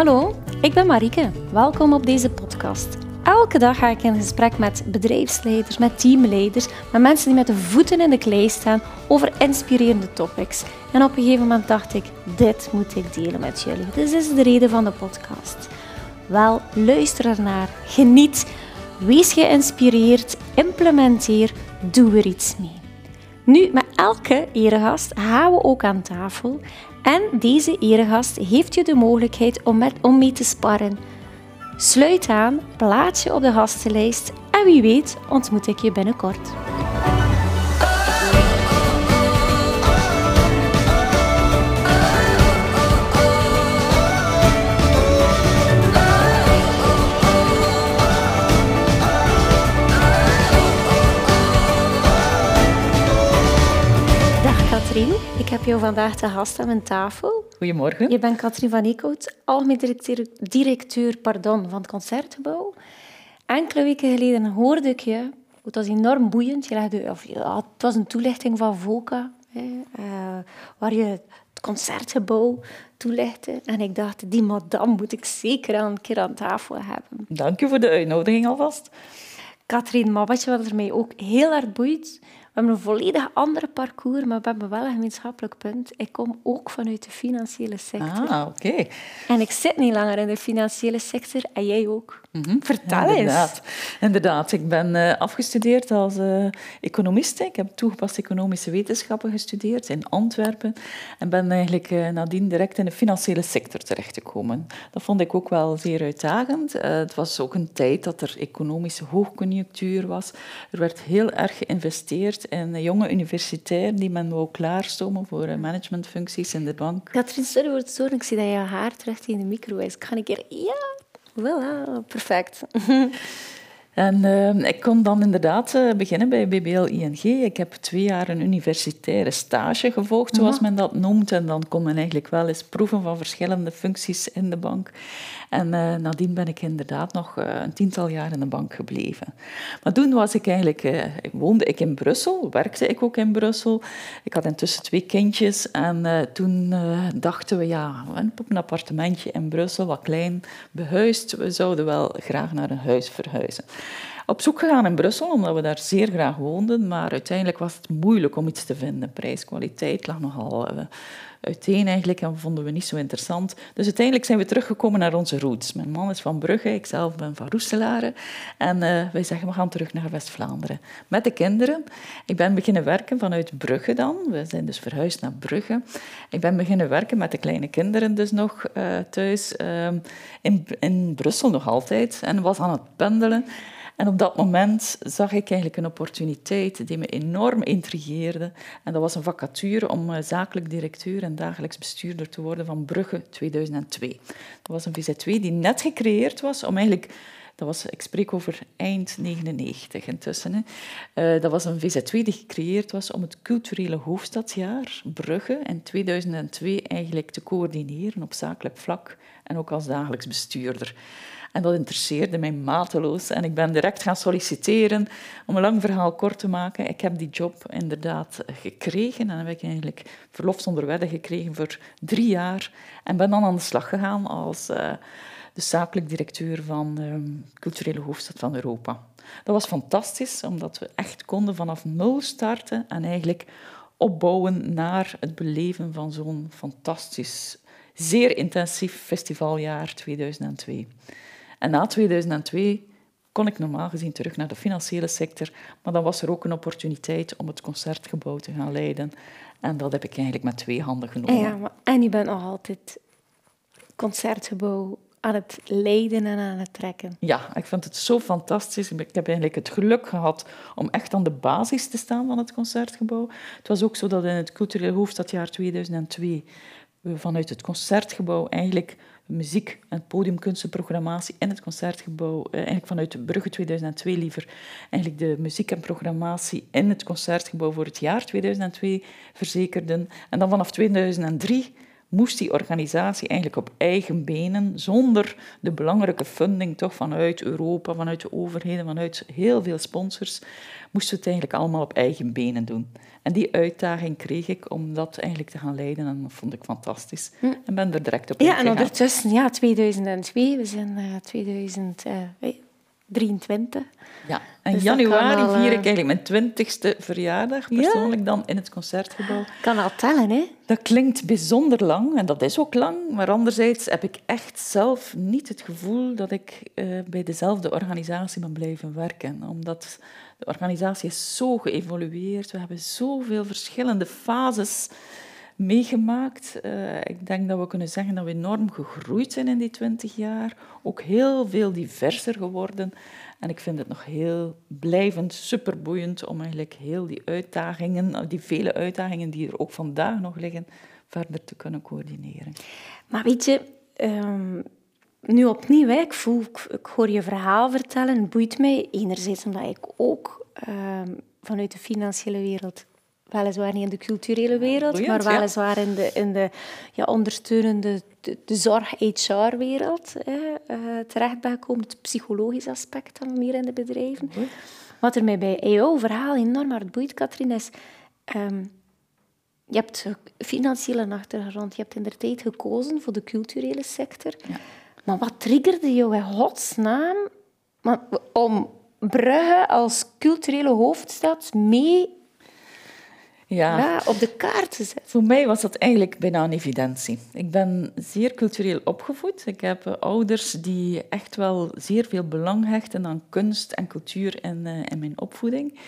Hallo, ik ben Marieke. Welkom op deze podcast. Elke dag ga ik in gesprek met bedrijfsleiders, met teamleiders, met mensen die met de voeten in de klei staan over inspirerende topics. En op een gegeven moment dacht ik, dit moet ik delen met jullie. Dit is de reden van de podcast. Wel, luister ernaar, geniet, wees geïnspireerd, implementeer, doe er iets mee. Nu, met elke eregast gaan we ook aan tafel en deze eregast heeft je de mogelijkheid om, met, om mee te sparren. Sluit aan, plaats je op de gastenlijst en wie weet ontmoet ik je binnenkort. Katrien, ik heb jou vandaag te gast aan mijn tafel. Goedemorgen. Je bent Katrien van Eekhout, algemeen directeur, directeur pardon, van het Concertgebouw. Enkele weken geleden hoorde ik je, het was enorm boeiend, je legde, of, ja, het was een toelichting van VOCA, hè, eh, waar je het Concertgebouw toelichtte. En ik dacht, die madame moet ik zeker aan een keer aan tafel hebben. Dank je voor de uitnodiging alvast. Katrien, maar wat je wat er mij ook heel erg boeit, hebben een volledig andere parcours, maar we hebben wel een gemeenschappelijk punt. Ik kom ook vanuit de financiële sector. Ah, oké. En ik zit niet langer in de financiële sector en jij ook. Mhm. Vertel Ja, eens. inderdaad. Inderdaad, ik ben eh, afgestudeerd als eh economiste. Ik heb toegepaste economische wetenschappen gestudeerd in Antwerpen en ben eigenlijk eh, nadien direct in de financiële sector terechtgekomen. Dat vond ik ook wel zeer uitdagend. Het was ook een tijd dat er economische hoogconjunctuur was. Er werd heel erg geïnvesteerd in jonge universitairen die men wou klaarstomen voor eh, managementfuncties in de bank. Katrien, sorry voor het storen. Ik zie dat je haar terecht in de micro is. Ik ga een keer... Ja, voilà, perfect. En eh, ik kon dan inderdaad eh, beginnen bij BBL ING. Ik heb twee jaar een universitaire stage gevolgd, zoals men dat noemt. En dan kon men eigenlijk wel eens proeven van verschillende functies in de bank. En eh, nadien ben ik inderdaad nog eh, een tiental jaar in de bank gebleven. Maar toen was ik eigenlijk, eh, woonde ik in Brussel, werkte ik ook in Brussel. Ik had intussen twee kindjes en toen dachten we, ja, we hebben op een appartementje in Brussel, wat klein, behuisd. We zouden wel graag naar een huis verhuizen. Op zoek gegaan in Brussel, omdat we daar zeer graag woonden, maar uiteindelijk was het moeilijk om iets te vinden. Prijs-kwaliteit lag nogal uiteen eigenlijk en vonden we niet zo interessant. Dus uiteindelijk zijn we teruggekomen naar onze roots. Mijn man is van Brugge, ik zelf ben van Roeselare. En eh, wij zeggen, we gaan terug naar West-Vlaanderen. Met de kinderen. Ik ben beginnen werken vanuit Brugge dan. We zijn dus verhuisd naar Brugge. Ik ben beginnen werken met de kleine kinderen dus nog eh, thuis. eh, in, in Brussel nog altijd. En was aan het pendelen. En op dat moment zag ik eigenlijk een opportuniteit die me enorm intrigeerde. En dat was een vacature om eh, zakelijk directeur en dagelijks bestuurder te worden van Brugge 2002. Dat was een VZ2 die net gecreëerd was om eigenlijk... Dat was, ik spreek over eind 99 intussen. Hè. Eh, dat was een VZ2 die gecreëerd was om het culturele hoofdstadsjaar Brugge in 2002 eigenlijk te coördineren op zakelijk vlak en ook als dagelijks bestuurder. En dat interesseerde mij mateloos. En ik ben direct gaan solliciteren. Om een lang verhaal kort te maken, ik heb die job inderdaad gekregen. En heb ik eigenlijk verlof zonder wedden gekregen voor drie jaar. En ben dan aan de slag gegaan als eh, de zakelijk directeur van de culturele hoofdstad van Europa. Dat was fantastisch, omdat we echt konden vanaf nul starten en eigenlijk opbouwen naar het beleven van zo'n fantastisch, zeer intensief festivaljaar 2002. En na 2002 kon ik normaal gezien terug naar de financiële sector, maar dan was er ook een opportuniteit om het concertgebouw te gaan leiden. En dat heb ik eigenlijk met twee handen genomen. En, ja, maar, en je bent nog altijd concertgebouw aan het leiden en aan het trekken. Ja, ik vind het zo fantastisch. Ik heb eigenlijk het geluk gehad om echt aan de basis te staan van het concertgebouw. Het was ook zo dat in het cultureel hoofdstadjaar 2002 we vanuit het concertgebouw eigenlijk muziek- en podiumkunstenprogrammatie in het concertgebouw, eh, eigenlijk vanuit Brugge 2002 liever, eigenlijk de muziek en programmatie in het concertgebouw voor het jaar 2002 verzekerden. En dan vanaf 2003 moest die organisatie eigenlijk op eigen benen, zonder de belangrijke funding toch vanuit Europa, vanuit de overheden, vanuit heel veel sponsors, moesten het eigenlijk allemaal op eigen benen doen. En die uitdaging kreeg ik om dat eigenlijk te gaan leiden en dat vond ik fantastisch. Hm. En ben er direct op Ja, en ondertussen, ja, 2002, we zijn uh, 2000... Uh, 23. Ja, en dus januari vier ik eh, eigenlijk mijn twintigste verjaardag, persoonlijk dan in het Concertgebouw. Kan al tellen, hè? Dat klinkt bijzonder lang, en dat is ook lang, maar anderzijds heb ik echt zelf niet het gevoel dat ik uh, bij dezelfde organisatie ben blijven werken. Omdat de organisatie is zo geëvolueerd, we hebben zoveel verschillende fases meegemaakt. Uh, ik denk dat we kunnen zeggen dat we enorm gegroeid zijn in die twintig jaar. Ook heel veel diverser geworden. En ik vind het nog heel blijvend superboeiend om eigenlijk heel die uitdagingen, die vele uitdagingen die er ook vandaag nog liggen, verder te kunnen coördineren. Maar weet je, um, nu opnieuw, ik, voel, ik, hoor je verhaal vertellen, boeit mij enerzijds omdat ik ook um, vanuit de financiële wereld weliswaar niet in de culturele wereld, maar weliswaar in de, in de ja, ondersteunende de, de zorg-HR-wereld uh, terecht ben gekomen. Het psychologisch aspect dan meer in de bedrijven. Wat er mij bij jouw verhaal enorm hard boeit, Katrien, is... Um, je hebt financiële achtergrond, je hebt in de tijd gekozen voor de culturele sector. Ja. Maar wat triggerde jou in godsnaam om Brugge als culturele hoofdstad mee ja. op de kaart te zetten. Voor mij was dat eigenlijk bijna een evidentie. Ik ben zeer cultureel opgevoed. Ik heb ouders die echt wel zeer veel belang hechten aan kunst en cultuur in, uh, in mijn opvoeding.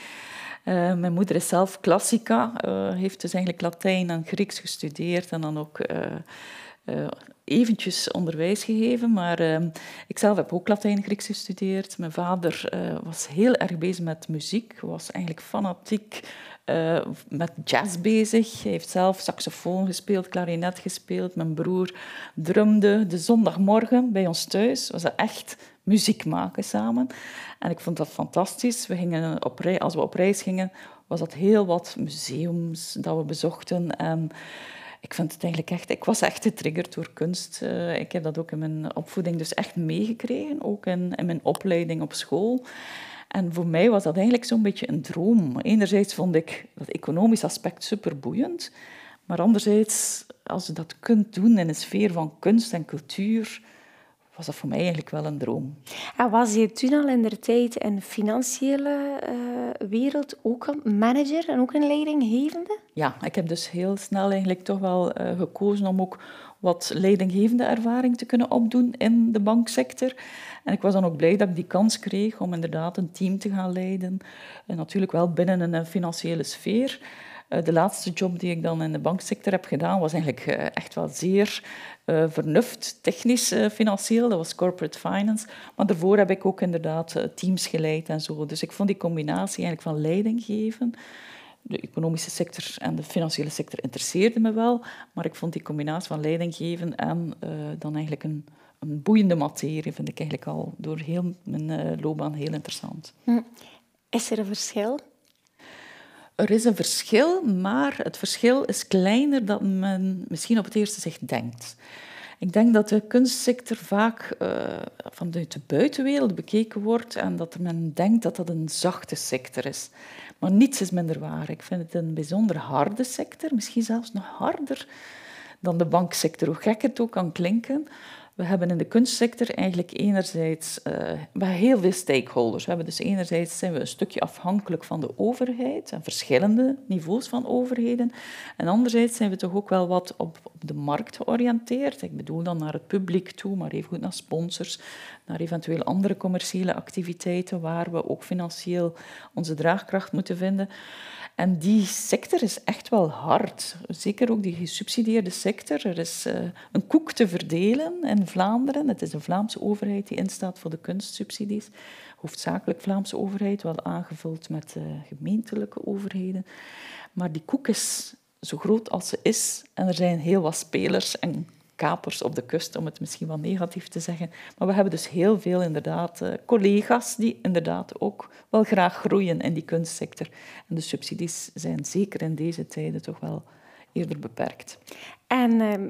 Uh, mijn moeder is zelf klassica, heeft dus eigenlijk Latijn en Grieks gestudeerd en dan ook eventjes onderwijs gegeven, maar uh, ik zelf heb ook Latijn Grieks gestudeerd. Mijn vader uh, was heel erg bezig met muziek, was eigenlijk fanatiek uh, met jazz bezig. Hij heeft zelf saxofoon gespeeld, klarinet gespeeld. Mijn broer drumde de zondagmorgen bij ons thuis. Was echt muziek maken samen. En ik vond dat fantastisch. We gingen als we op reis gingen, was dat heel wat museums dat we bezochten. En ik vind het eigenlijk echt... Ik was echt getriggerd door kunst. Uh, ik heb dat ook in mijn opvoeding dus echt meegekregen. Ook in, in mijn opleiding op school. En voor mij was dat eigenlijk zo'n beetje een droom. Enerzijds vond ik dat economisch aspect superboeiend. Maar anderzijds, als je dat kunt doen in een sfeer van kunst en cultuur was dat voor mij eigenlijk wel een droom. En was je toen al in de tijd in de financiële uh, wereld ook een manager en ook een leidinggevende? Ja, ik heb dus heel snel eigenlijk toch wel uh, gekozen om ook wat leidinggevende ervaring te kunnen opdoen in de banksector. En ik was dan ook blij dat ik die kans kreeg om inderdaad een team te gaan leiden. En natuurlijk wel binnen een financiële sfeer. Eh, de laatste job die ik dan in de banksector heb gedaan, was eigenlijk eh, echt wel zeer vernuft, technisch, financieel. Dat was corporate finance. Maar daarvoor heb ik ook inderdaad teams geleid en zo. Dus ik vond die combinatie eigenlijk van leiding geven. De economische sector en de financiële sector interesseerde me wel. Maar ik vond die combinatie van leiding geven en dan eigenlijk een, een boeiende materie, vind ik eigenlijk al door heel mijn loopbaan heel interessant. Hm. Is er een verschil er is een verschil, maar het verschil is kleiner dan men misschien op het eerste zicht denkt. Ik denk dat de kunstsector vaak uh, vanuit de buitenwereld bekeken wordt en dat men denkt dat dat een zachte sector is. Maar niets is minder waar. Ik vind het een bijzonder harde sector, misschien zelfs nog harder dan de banksector, hoe gek het ook kan klinken. We hebben in de kunstsector eigenlijk enerzijds uh, we heel veel stakeholders. We hebben dus enerzijds zijn we een stukje afhankelijk van de overheid en verschillende niveaus van overheden. En anderzijds zijn we toch ook wel wat op, op de markt georiënteerd. Ik bedoel dan naar het publiek toe, maar even goed naar sponsors, naar eventueel andere commerciële activiteiten waar we ook financieel onze draagkracht moeten vinden. En die sector is echt wel hard. Zeker ook die gesubsidieerde sector. Er is uh, een koek te verdelen in Vlaanderen. Het is de Vlaamse overheid die instaat voor de kunstsubsidies. Hoofdzakelijk Vlaamse overheid, wel aangevuld met uh, gemeentelijke overheden. Maar die koek is zo groot als ze is. En er zijn heel wat spelers en kapers op de kust, om het misschien wel negatief te zeggen. Maar we hebben dus heel veel inderdaad eh, collega's die inderdaad ook wel graag groeien in die kunstsector. En de subsidies zijn zeker in deze tijden toch wel eerder beperkt. En ehm,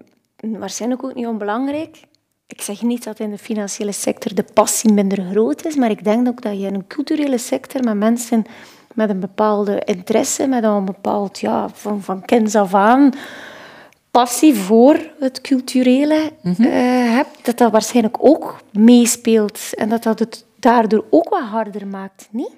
waarschijnlijk ook niet onbelangrijk. Ik zeg niet dat in de financiële sector de passie minder groot is, maar ik denk ook dat je in een culturele sector met mensen met een bepaalde interesse, met een bepaald, ja, van, van kinds af aan, passie voor het culturele mm hebt, dat dat waarschijnlijk ook meespeelt en dat dat het daardoor ook wat harder maakt, niet?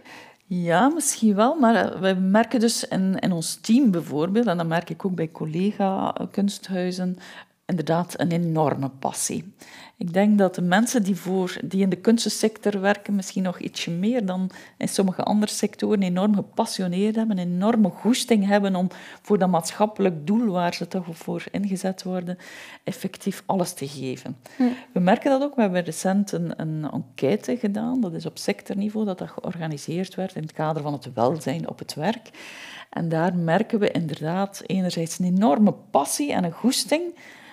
Ja, misschien wel, maar eh, we merken dus in, in ons team bijvoorbeeld, en dat merk ik ook bij collega-kunsthuizen, inderdaad een enorme passie. Ik denk dat de mensen die, voor, die in de kunstensector werken misschien nog ietsje meer dan in sommige andere sectoren enorm gepassioneerd hebben, een enorme goesting hebben om voor dat maatschappelijk doel waar ze toch voor ingezet worden, effectief alles te geven. We merken dat ook. We hebben recent een, een enquête gedaan, dat is op sectorniveau, dat dat georganiseerd werd in het kader van het welzijn op het werk. En daar merken we inderdaad enerzijds een enorme passie en een goesting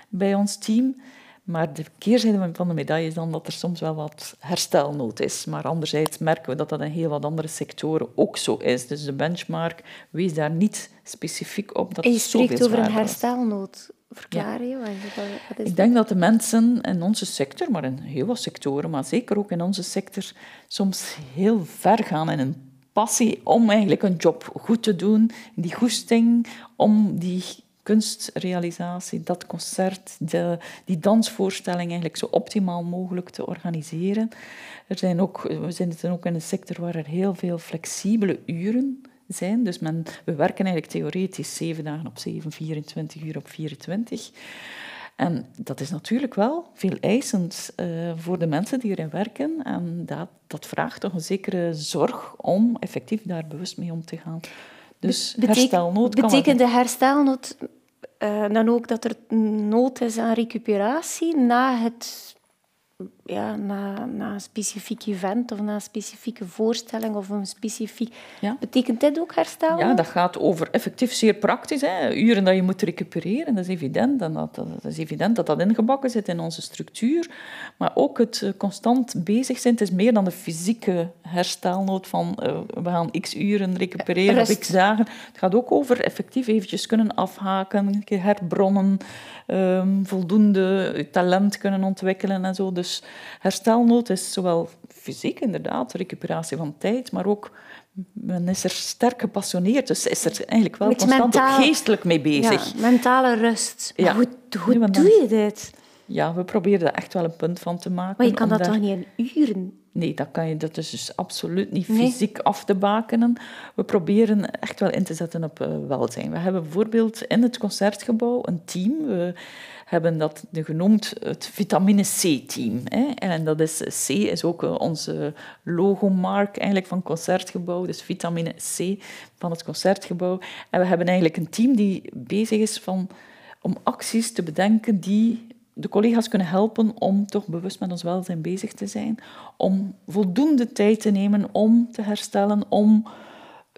bij ons team. Maar de keerzijde van de medaille is dan dat er soms wel wat herstelnood is. Maar anderzijds merken we dat dat in heel wat andere sectoren ook zo is. Dus de benchmark wees daar niet specifiek op. Dat en je spreekt over een herstelnood. Je? Is Ik denk dat de mensen in onze sector, maar in heel wat sectoren, maar zeker ook in onze sector, soms heel ver gaan in een passie om eigenlijk een job goed te doen, die goesting om die kunstrealisatie, dat concert, de, die dansvoorstelling eigenlijk zo optimaal mogelijk te organiseren. Er zijn ook, we zitten ook in een sector waar er heel veel flexibele uren zijn. Dus men, we werken eigenlijk theoretisch zeven dagen op zeven, 24 uur op 24. En dat is natuurlijk wel veel eisend uh, voor de mensen die erin werken. En dat, dat vraagt toch een zekere zorg om effectief daar bewust mee om te gaan. Dus herstelnood Betekent de herstelnood uh, dan ook dat er nood is aan recuperatie na het ja, na, na een specifiek event of na een specifieke voorstelling of een specifiek... Ja. Betekent dit ook herstel? Ja, dat gaat over effectief zeer praktisch. Hè. Uren dat je moet recupereren, dat is evident. En dat, dat, is evident dat dat ingebakken zit in onze structuur. Maar ook het eh, constant bezig zijn, het is meer dan de fysieke herstelnood van uh, we gaan x uren recupereren of x dagen. Het gaat ook over effectief eventjes kunnen afhaken, herbronnen, um, voldoende talent kunnen ontwikkelen en zo. Dus herstelnood is zowel fysiek inderdaad, recuperatie van tijd, maar ook men is er sterk gepassioneerd, dus is er eigenlijk wel constant geestelijk mee bezig. Ja, mentale rust. Maar hoe, hoe doe je dit? Ja, we proberen er echt wel een punt van te maken. Maar je kan dat toch niet in uren? Nee, dat, kan je, dat is dus absoluut niet fysiek af te bakenen. We proberen echt wel in te zetten op uh, welzijn. We hebben bijvoorbeeld in het concertgebouw een team. We hebben dat genoemd het vitamine C-team. En dat is, C is ook eh, onze logomark eigenlijk van concertgebouw. Dus vitamine C van het concertgebouw. En we hebben eigenlijk een team die bezig is van, om acties te bedenken die de collega's kunnen helpen om toch bewust met ons welzijn bezig te zijn, om voldoende tijd te nemen om te herstellen, om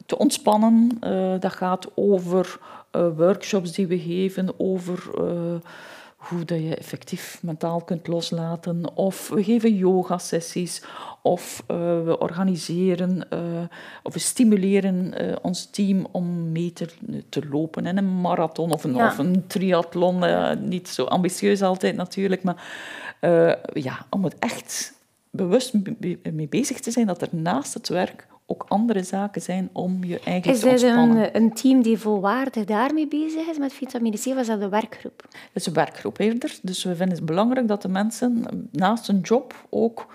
te ontspannen. Uh, dat gaat over uh, workshops die we geven, over hoe dat je effectief mentaal kunt loslaten. Of we geven yoga-sessies, of uh, we organiseren uh, of we stimuleren uh, ons team om mee te, te, lopen in een marathon of een, ja. of een triathlon. niet zo ambitieus altijd natuurlijk, maar ja, om het echt bewust mee bezig te zijn dat er naast het werk ook andere zaken zijn om je eigen is te ontspannen. Is dit een, team die volwaardig daarmee bezig is met vitamine C? Was dat een werkgroep? Dat is een werkgroep eerder. Dus we vinden het belangrijk dat de mensen naast hun job ook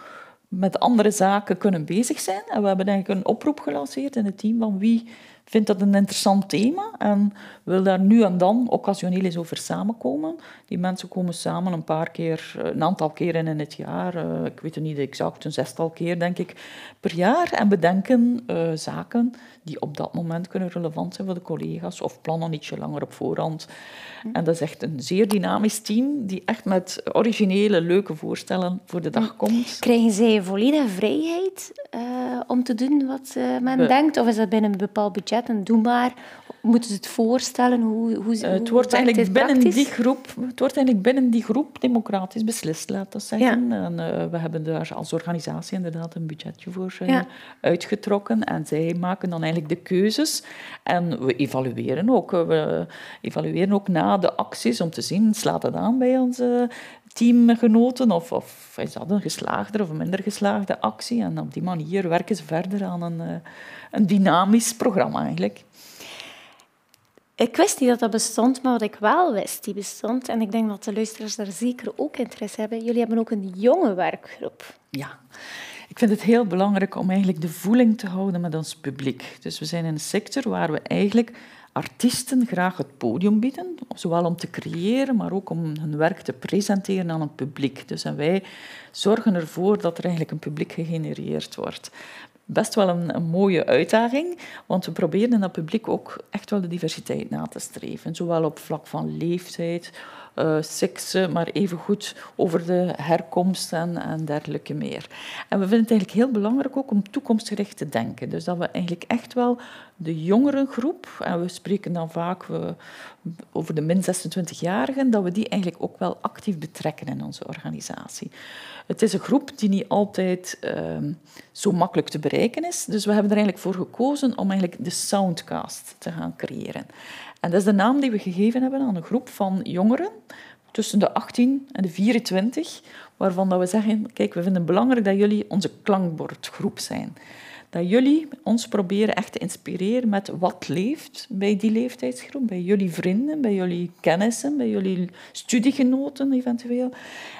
met andere zaken kunnen bezig zijn. En we hebben eigenlijk een oproep gelanceerd in het team van wie vindt dat een interessant thema en wil daar nu en dan occasioneel eens over samenkomen. Die mensen komen samen een paar keer, een aantal keren in het jaar, eh, ik weet het niet exact, een zestal keer denk ik, per jaar en bedenken uh, zaken die op dat moment kunnen relevant zijn voor de collega's of plannen ietsje langer op voorhand. En dat is echt een zeer dynamisch team die echt met originele, leuke voorstellen voor de dag komt. Krijgen zij volledige vrijheid uh, om te doen wat men denkt? Of is dat binnen een bepaald budget en doe maar? Moeten ze het voorstellen? Hoe, hoe, uh, het wordt eigenlijk binnen die groep, Het wordt eigenlijk binnen die groep democratisch beslist, laten we zeggen. En, uh, we hebben daar als organisatie inderdaad een budgetje voor uh, uitgetrokken. En zij maken dan eigenlijk de keuzes. En we evalueren ook. We evalueren ook na de acties om te zien, slaat het aan bij onze teamgenoten? Of, of is dat een geslaagde of een minder geslaagde actie? En op die manier werken ze verder aan een, een dynamisch programma eigenlijk. Ik wist niet dat dat bestond, maar wat ik wel wist, die bestond. En ik denk dat de luisteraars daar zeker ook interesse hebben. Jullie hebben ook een jonge werkgroep. Ja, ik vind het heel belangrijk om eigenlijk de voeling te houden met ons publiek. Dus we zijn in een sector waar we eigenlijk artiesten graag het podium bieden, zowel om te creëren, maar ook om hun werk te presenteren aan het publiek. Dus wij zorgen ervoor dat er eigenlijk een publiek gegenereerd wordt best wel een, mooie uitdaging, want we proberen in dat publiek ook echt wel de diversiteit na te streven. Zowel op vlak van leeftijd, uh, seksen, maar evengoed over de herkomst en, dergelijke meer. En we vinden het eigenlijk heel belangrijk ook om toekomstgericht te denken. Dus dat we eigenlijk echt wel de jongerengroep, en we spreken dan vaak over de min 26-jarigen, dat we die eigenlijk ook wel actief betrekken in onze organisatie. Het is een groep die niet altijd uh, zo makkelijk te bereiken is, dus we hebben er eigenlijk voor gekozen om eigenlijk de Soundcast te gaan creëren. En dat is de naam die we gegeven hebben aan een groep van jongeren tussen de 18 en de 24, waarvan dat we zeggen, kijk, we vinden het belangrijk dat jullie onze klankbordgroep zijn. Dat jullie ons proberen echt te inspireren met wat leeft bij die leeftijdsgroep, bij jullie vrienden, bij jullie kennissen, bij jullie studiegenoten eventueel.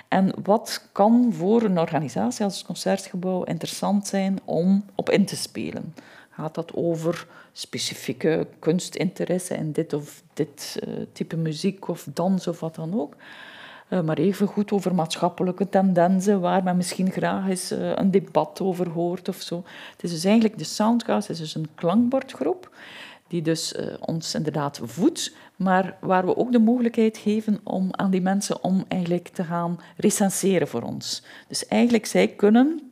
En wat kan voor een organisatie als het Concertgebouw interessant zijn om op in te spelen? Gaat dat over specifieke kunstinteresse in dit of dit uh, type muziek of dans of wat dan ook? Uh, maar even goed over maatschappelijke tendensen waar men misschien graag eens uh, een debat over hoort of zo. Het is dus eigenlijk de Soundcast, is dus een klankbordgroep die dus ons inderdaad voedt, maar waar we ook de mogelijkheid geven om aan die mensen om eigenlijk te gaan recenseren voor ons. Dus eigenlijk zij kunnen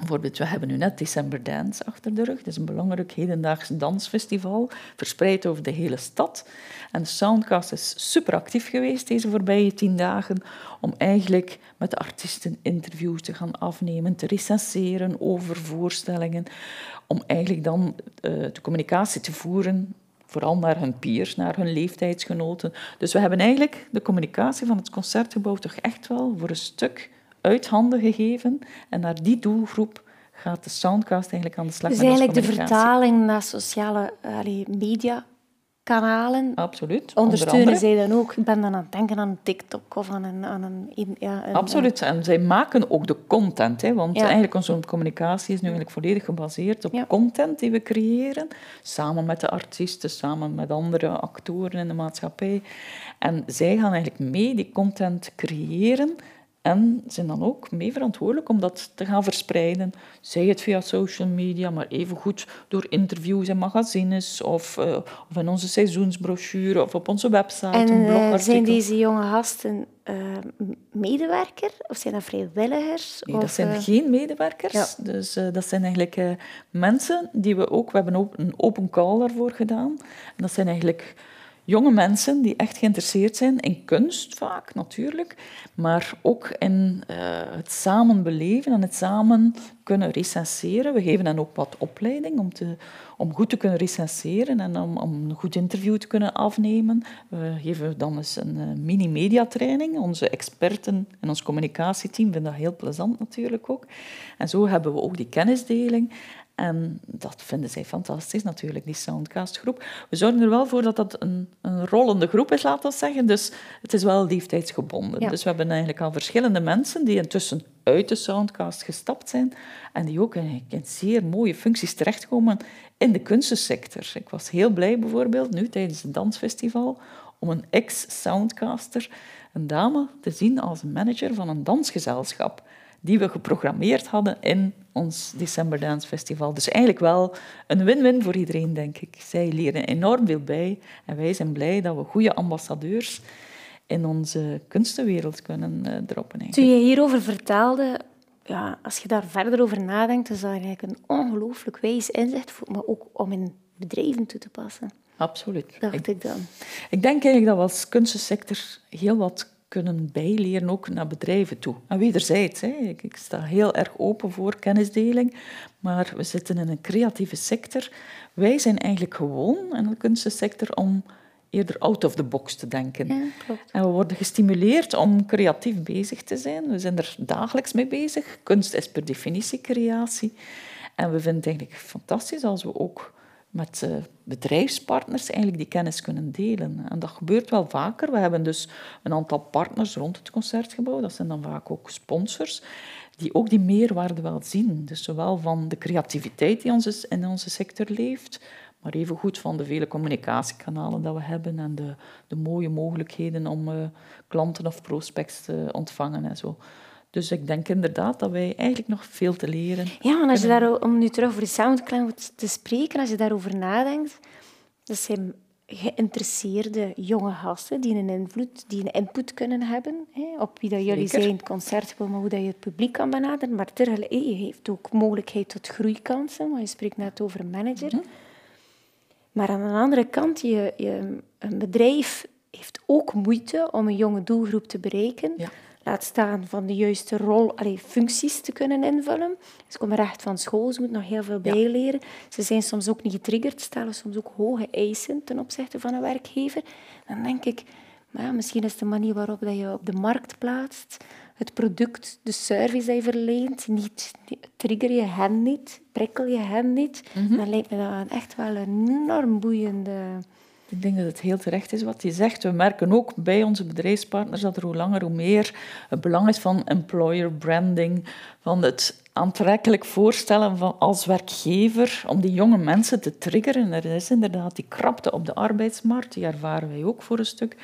Bijvoorbeeld, we hebben nu net December Dance achter de rug. Het is een belangrijk hedendaags dansfestival, verspreid over de hele stad. En Soundcast is super actief geweest deze voorbije tien dagen om eigenlijk met de artiesten interviews te gaan afnemen, te recenseren over voorstellingen, om eigenlijk dan uh, de communicatie te voeren vooral naar hun peers, naar hun leeftijdsgenoten. Dus we hebben eigenlijk de communicatie van het concertgebouw toch echt wel voor een stuk uit handen gegeven. En naar die doelgroep gaat de Soundcast eigenlijk aan de slag. Dus eigenlijk de vertaling naar sociale allee, media kanalen. Absoluut. Ondersteunen zij dan ook? Ik ben dan aan het denken aan TikTok of aan een... Aan een, ja, een Absoluut. En zij maken ook de content. Hè, want eigenlijk onze communicatie is nu eigenlijk volledig gebaseerd op content die we creëren. Samen met de artiesten, samen met andere actoren in de maatschappij. En zij gaan eigenlijk mee die content creëren en zijn dan ook mee verantwoordelijk om dat te gaan verspreiden. Zij het via social media, maar evengoed door interviews in magazines of, uh, of in onze seizoensbrochure of op onze website. En uh, zijn deze jonge gasten uh, medewerker of zijn dat vrijwilligers? Nee, dat zijn geen medewerkers. Dus dat zijn eigenlijk mensen die we ook... We hebben ook een open call daarvoor gedaan. En dat zijn eigenlijk jonge mensen die echt geïnteresseerd zijn in kunst vaak, natuurlijk, maar ook in uh, het samen beleven en het samen kunnen recenseren. We geven hen ook wat opleiding om, te, om goed te kunnen recenseren en om, om een goed interview te kunnen afnemen. We geven dan eens een uh, mini-mediatraining. Onze experten en ons communicatieteam vinden dat heel plezant natuurlijk ook. En zo hebben we ook die kennisdeling. En dat vinden zij fantastisch natuurlijk, die Soundcast-groep. We zorgen er wel voor dat dat een, een rollende groep is, laten we zeggen. Dus het is wel leeftijdsgebonden. Dus we hebben eigenlijk al verschillende mensen die intussen uit de Soundcast gestapt zijn en die ook in, in zeer mooie functies terechtkomen in de kunstensector. Ik was heel blij bijvoorbeeld nu tijdens het dansfestival om een ex-Soundcaster, een dame, te zien als manager van een dansgezelschap die we geprogrammeerd hadden in ons December Dance Festival. Dus eigenlijk wel een win-win voor iedereen, denk ik. Zij leren enorm veel bij en wij zijn blij dat we goede ambassadeurs in onze kunstenwereld kunnen uh, droppen. Toen je hierover vertelde, ja, als je daar verder over nadenkt, is dat eigenlijk een ongelooflijk wijs inzicht, maar ook om in bedrijven toe te passen. Absoluut. Dacht ik, dan. Ik denk eigenlijk dat we als kunstensector heel wat kunnen bijleren, ook naar bedrijven toe. En wederzijds, hè. Ik, ik sta heel erg open voor kennisdeling, maar we zitten in een creatieve sector. Wij zijn eigenlijk gewoon in de kunstensector om eerder out of the box te denken. Ja, klopt. En we worden gestimuleerd om creatief bezig te zijn. We zijn er dagelijks mee bezig. Kunst is per definitie creatie. En we vinden het eigenlijk fantastisch als we ook met uh, bedrijfspartners eigenlijk die kennis kunnen delen. En dat gebeurt wel vaker. We hebben dus een aantal partners rond het concertgebouw. Dat zijn dan vaak ook sponsors die ook die meerwaarde wel zien. Dus zowel van de creativiteit die in onze sector leeft, maar even goed van de vele communicatiekanalen dat we hebben en de, de mooie mogelijkheden om uh, klanten of prospects te ontvangen en zo. Dus ik denk inderdaad dat wij eigenlijk nog veel te leren. Ja, en als je daar, om nu terug over de soundcloud te spreken, als je daarover nadenkt, dat zijn geïnteresseerde jonge gasten die een invloed, die een input kunnen hebben hè, op wie dat jullie zijn, het concert, maar hoe dat je het publiek kan benaderen. Maar tegelijk, je heeft ook mogelijkheid tot groeikansen, want je spreekt net over een manager. Mhm. Maar aan de andere kant, je, je, een bedrijf heeft ook moeite om een jonge doelgroep te bereiken. Laat staan van de juiste rol, allee, functies te kunnen invullen. Ze komen recht van school, ze moeten nog heel veel bijleren. Ze zijn soms ook niet getriggerd, stellen soms ook hoge eisen ten opzichte van een werkgever. Dan denk ik, maar ja, misschien is de manier waarop dat je op de markt plaatst, het product, de service dat je verleent, niet, trigger je hen niet, prikkel je hen niet, mhm. dan lijkt me dat echt wel een enorm boeiende... Ik denk dat het heel terecht is wat je zegt. We merken ook bij onze bedrijfspartners dat er hoe langer hoe meer het belang is van employer branding, van het aantrekkelijk voorstellen van als werkgever om die jonge mensen te triggeren. Er is inderdaad die krapte op de arbeidsmarkt, die ervaren wij ook voor een stuk.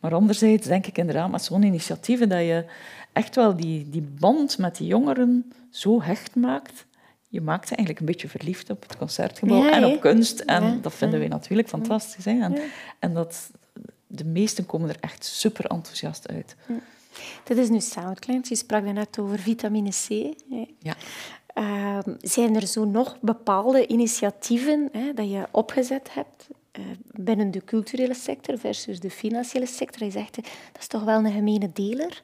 Maar anderzijds denk ik inderdaad met zo'n initiatieven dat je echt wel die, die band met die jongeren zo hecht maakt. Je maakt ze eigenlijk een beetje verliefd op het concertgebouw en op kunst. En dat vinden wij natuurlijk fantastisch. Hè? En, en dat, de meesten komen er echt super enthousiast uit. Dit is nu Soundcloud. Je sprak net over vitamine C. Ja. Uh, zijn er zo nog bepaalde initiatieven hè, dat je opgezet hebt uh, binnen de culturele sector versus de financiële sector? Je zegt, dat is toch wel een gemene deler?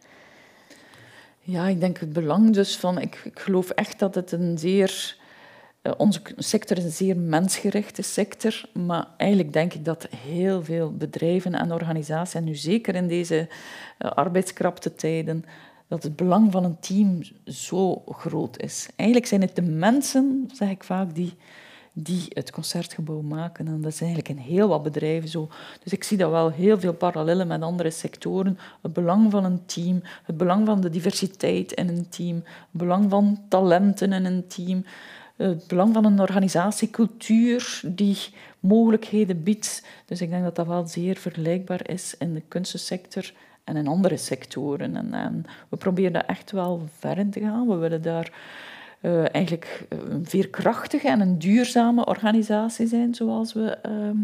Ja, ik denk het belang dus van... Ik, ik geloof echt dat het een zeer... Uh, onze sector is een zeer mensgerichte sector, maar eigenlijk denk ik dat heel veel bedrijven en organisaties, en nu zeker in deze uh, arbeidskrapte tijden, dat het belang van een team zo groot is. Eigenlijk zijn het de mensen, zeg ik vaak, die die het concertgebouw maken. En dat is eigenlijk in heel wat bedrijven zo. Dus ik zie dat wel heel veel parallellen met andere sectoren. Het belang van een team, het belang van de diversiteit in een team, het belang van talenten in een team, het belang van een organisatiecultuur die mogelijkheden biedt. Dus ik denk dat dat wel zeer vergelijkbaar is in de kunstensector en in andere sectoren. En, we proberen daar echt wel ver in te gaan. We willen daar uh, eigenlijk een veerkrachtige en een duurzame organisatie zijn, zoals we ehm,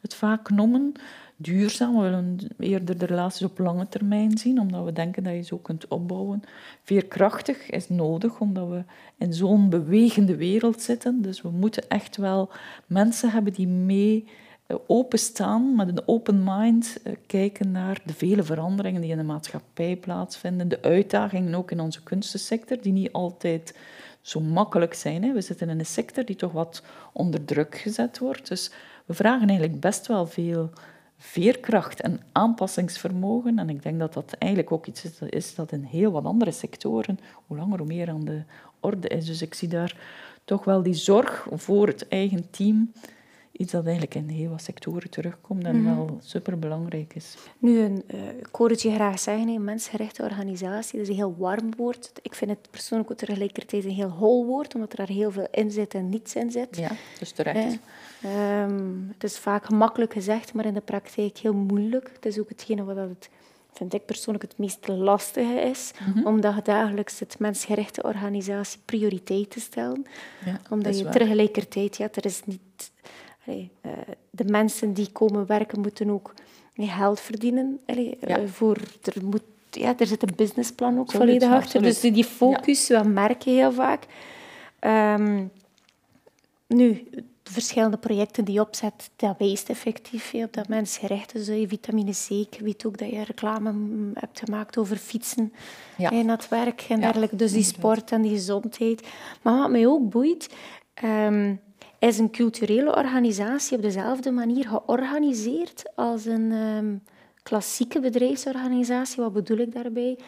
het vaak noemen. Duurzaam, we willen eerder de relaties op lange termijn zien, omdat we denken dat je zo kunt opbouwen. Veerkrachtig is nodig, omdat we in zo'n bewegende wereld zitten. Dus we moeten echt wel mensen hebben die mee eh, openstaan, met een open mind, eh, kijken naar de vele veranderingen die in de maatschappij plaatsvinden, de uitdagingen ook in onze kunstensector, die niet altijd zo makkelijk zijn. Hè. We zitten in een sector die toch wat onder druk gezet wordt. Dus we vragen eigenlijk best wel veel veerkracht en aanpassingsvermogen. En ik denk dat dat eigenlijk ook iets is dat in heel wat andere sectoren hoe langer hoe meer aan de orde is. Dus ik zie daar toch wel die zorg voor het eigen team iets dat eigenlijk in heel wat sectoren terugkomt en mm wel superbelangrijk is. Nu, een, uh, ik hoor het je graag zeggen, een mensgerichte organisatie, dat is een heel warm woord. Ik vind het persoonlijk ook tegelijkertijd een heel hol woord, omdat er daar heel veel in zit en niets in zit. Ja, dus terecht. Eh, um, het is vaak gemakkelijk gezegd, maar in de praktijk heel moeilijk. Het is ook hetgene wat het vind ik persoonlijk het meest lastige is, mm om dagelijks het mensgerichte organisatie prioriteit te stellen. Ja, omdat je tegelijkertijd, ja, er is niet de mensen die komen werken moeten ook geld verdienen. Eh, voor, er, moet, ja, er zit een businessplan ook volledig achter. Dus die focus, ja. dat merk je heel vaak. Um, nu, de verschillende projecten die je opzet, dat wijst effectief op dat mensgericht is. Je vitamine C, ik weet ook dat je reclame hebt gemaakt over fietsen ja. naar het werk en dergelijke. Dus die sport en die gezondheid. Maar wat mij ook boeit, um, is een culturele organisatie op dezelfde manier georganiseerd als een ehm, klassieke bedrijfsorganisatie. Wat bedoel ik daarbij?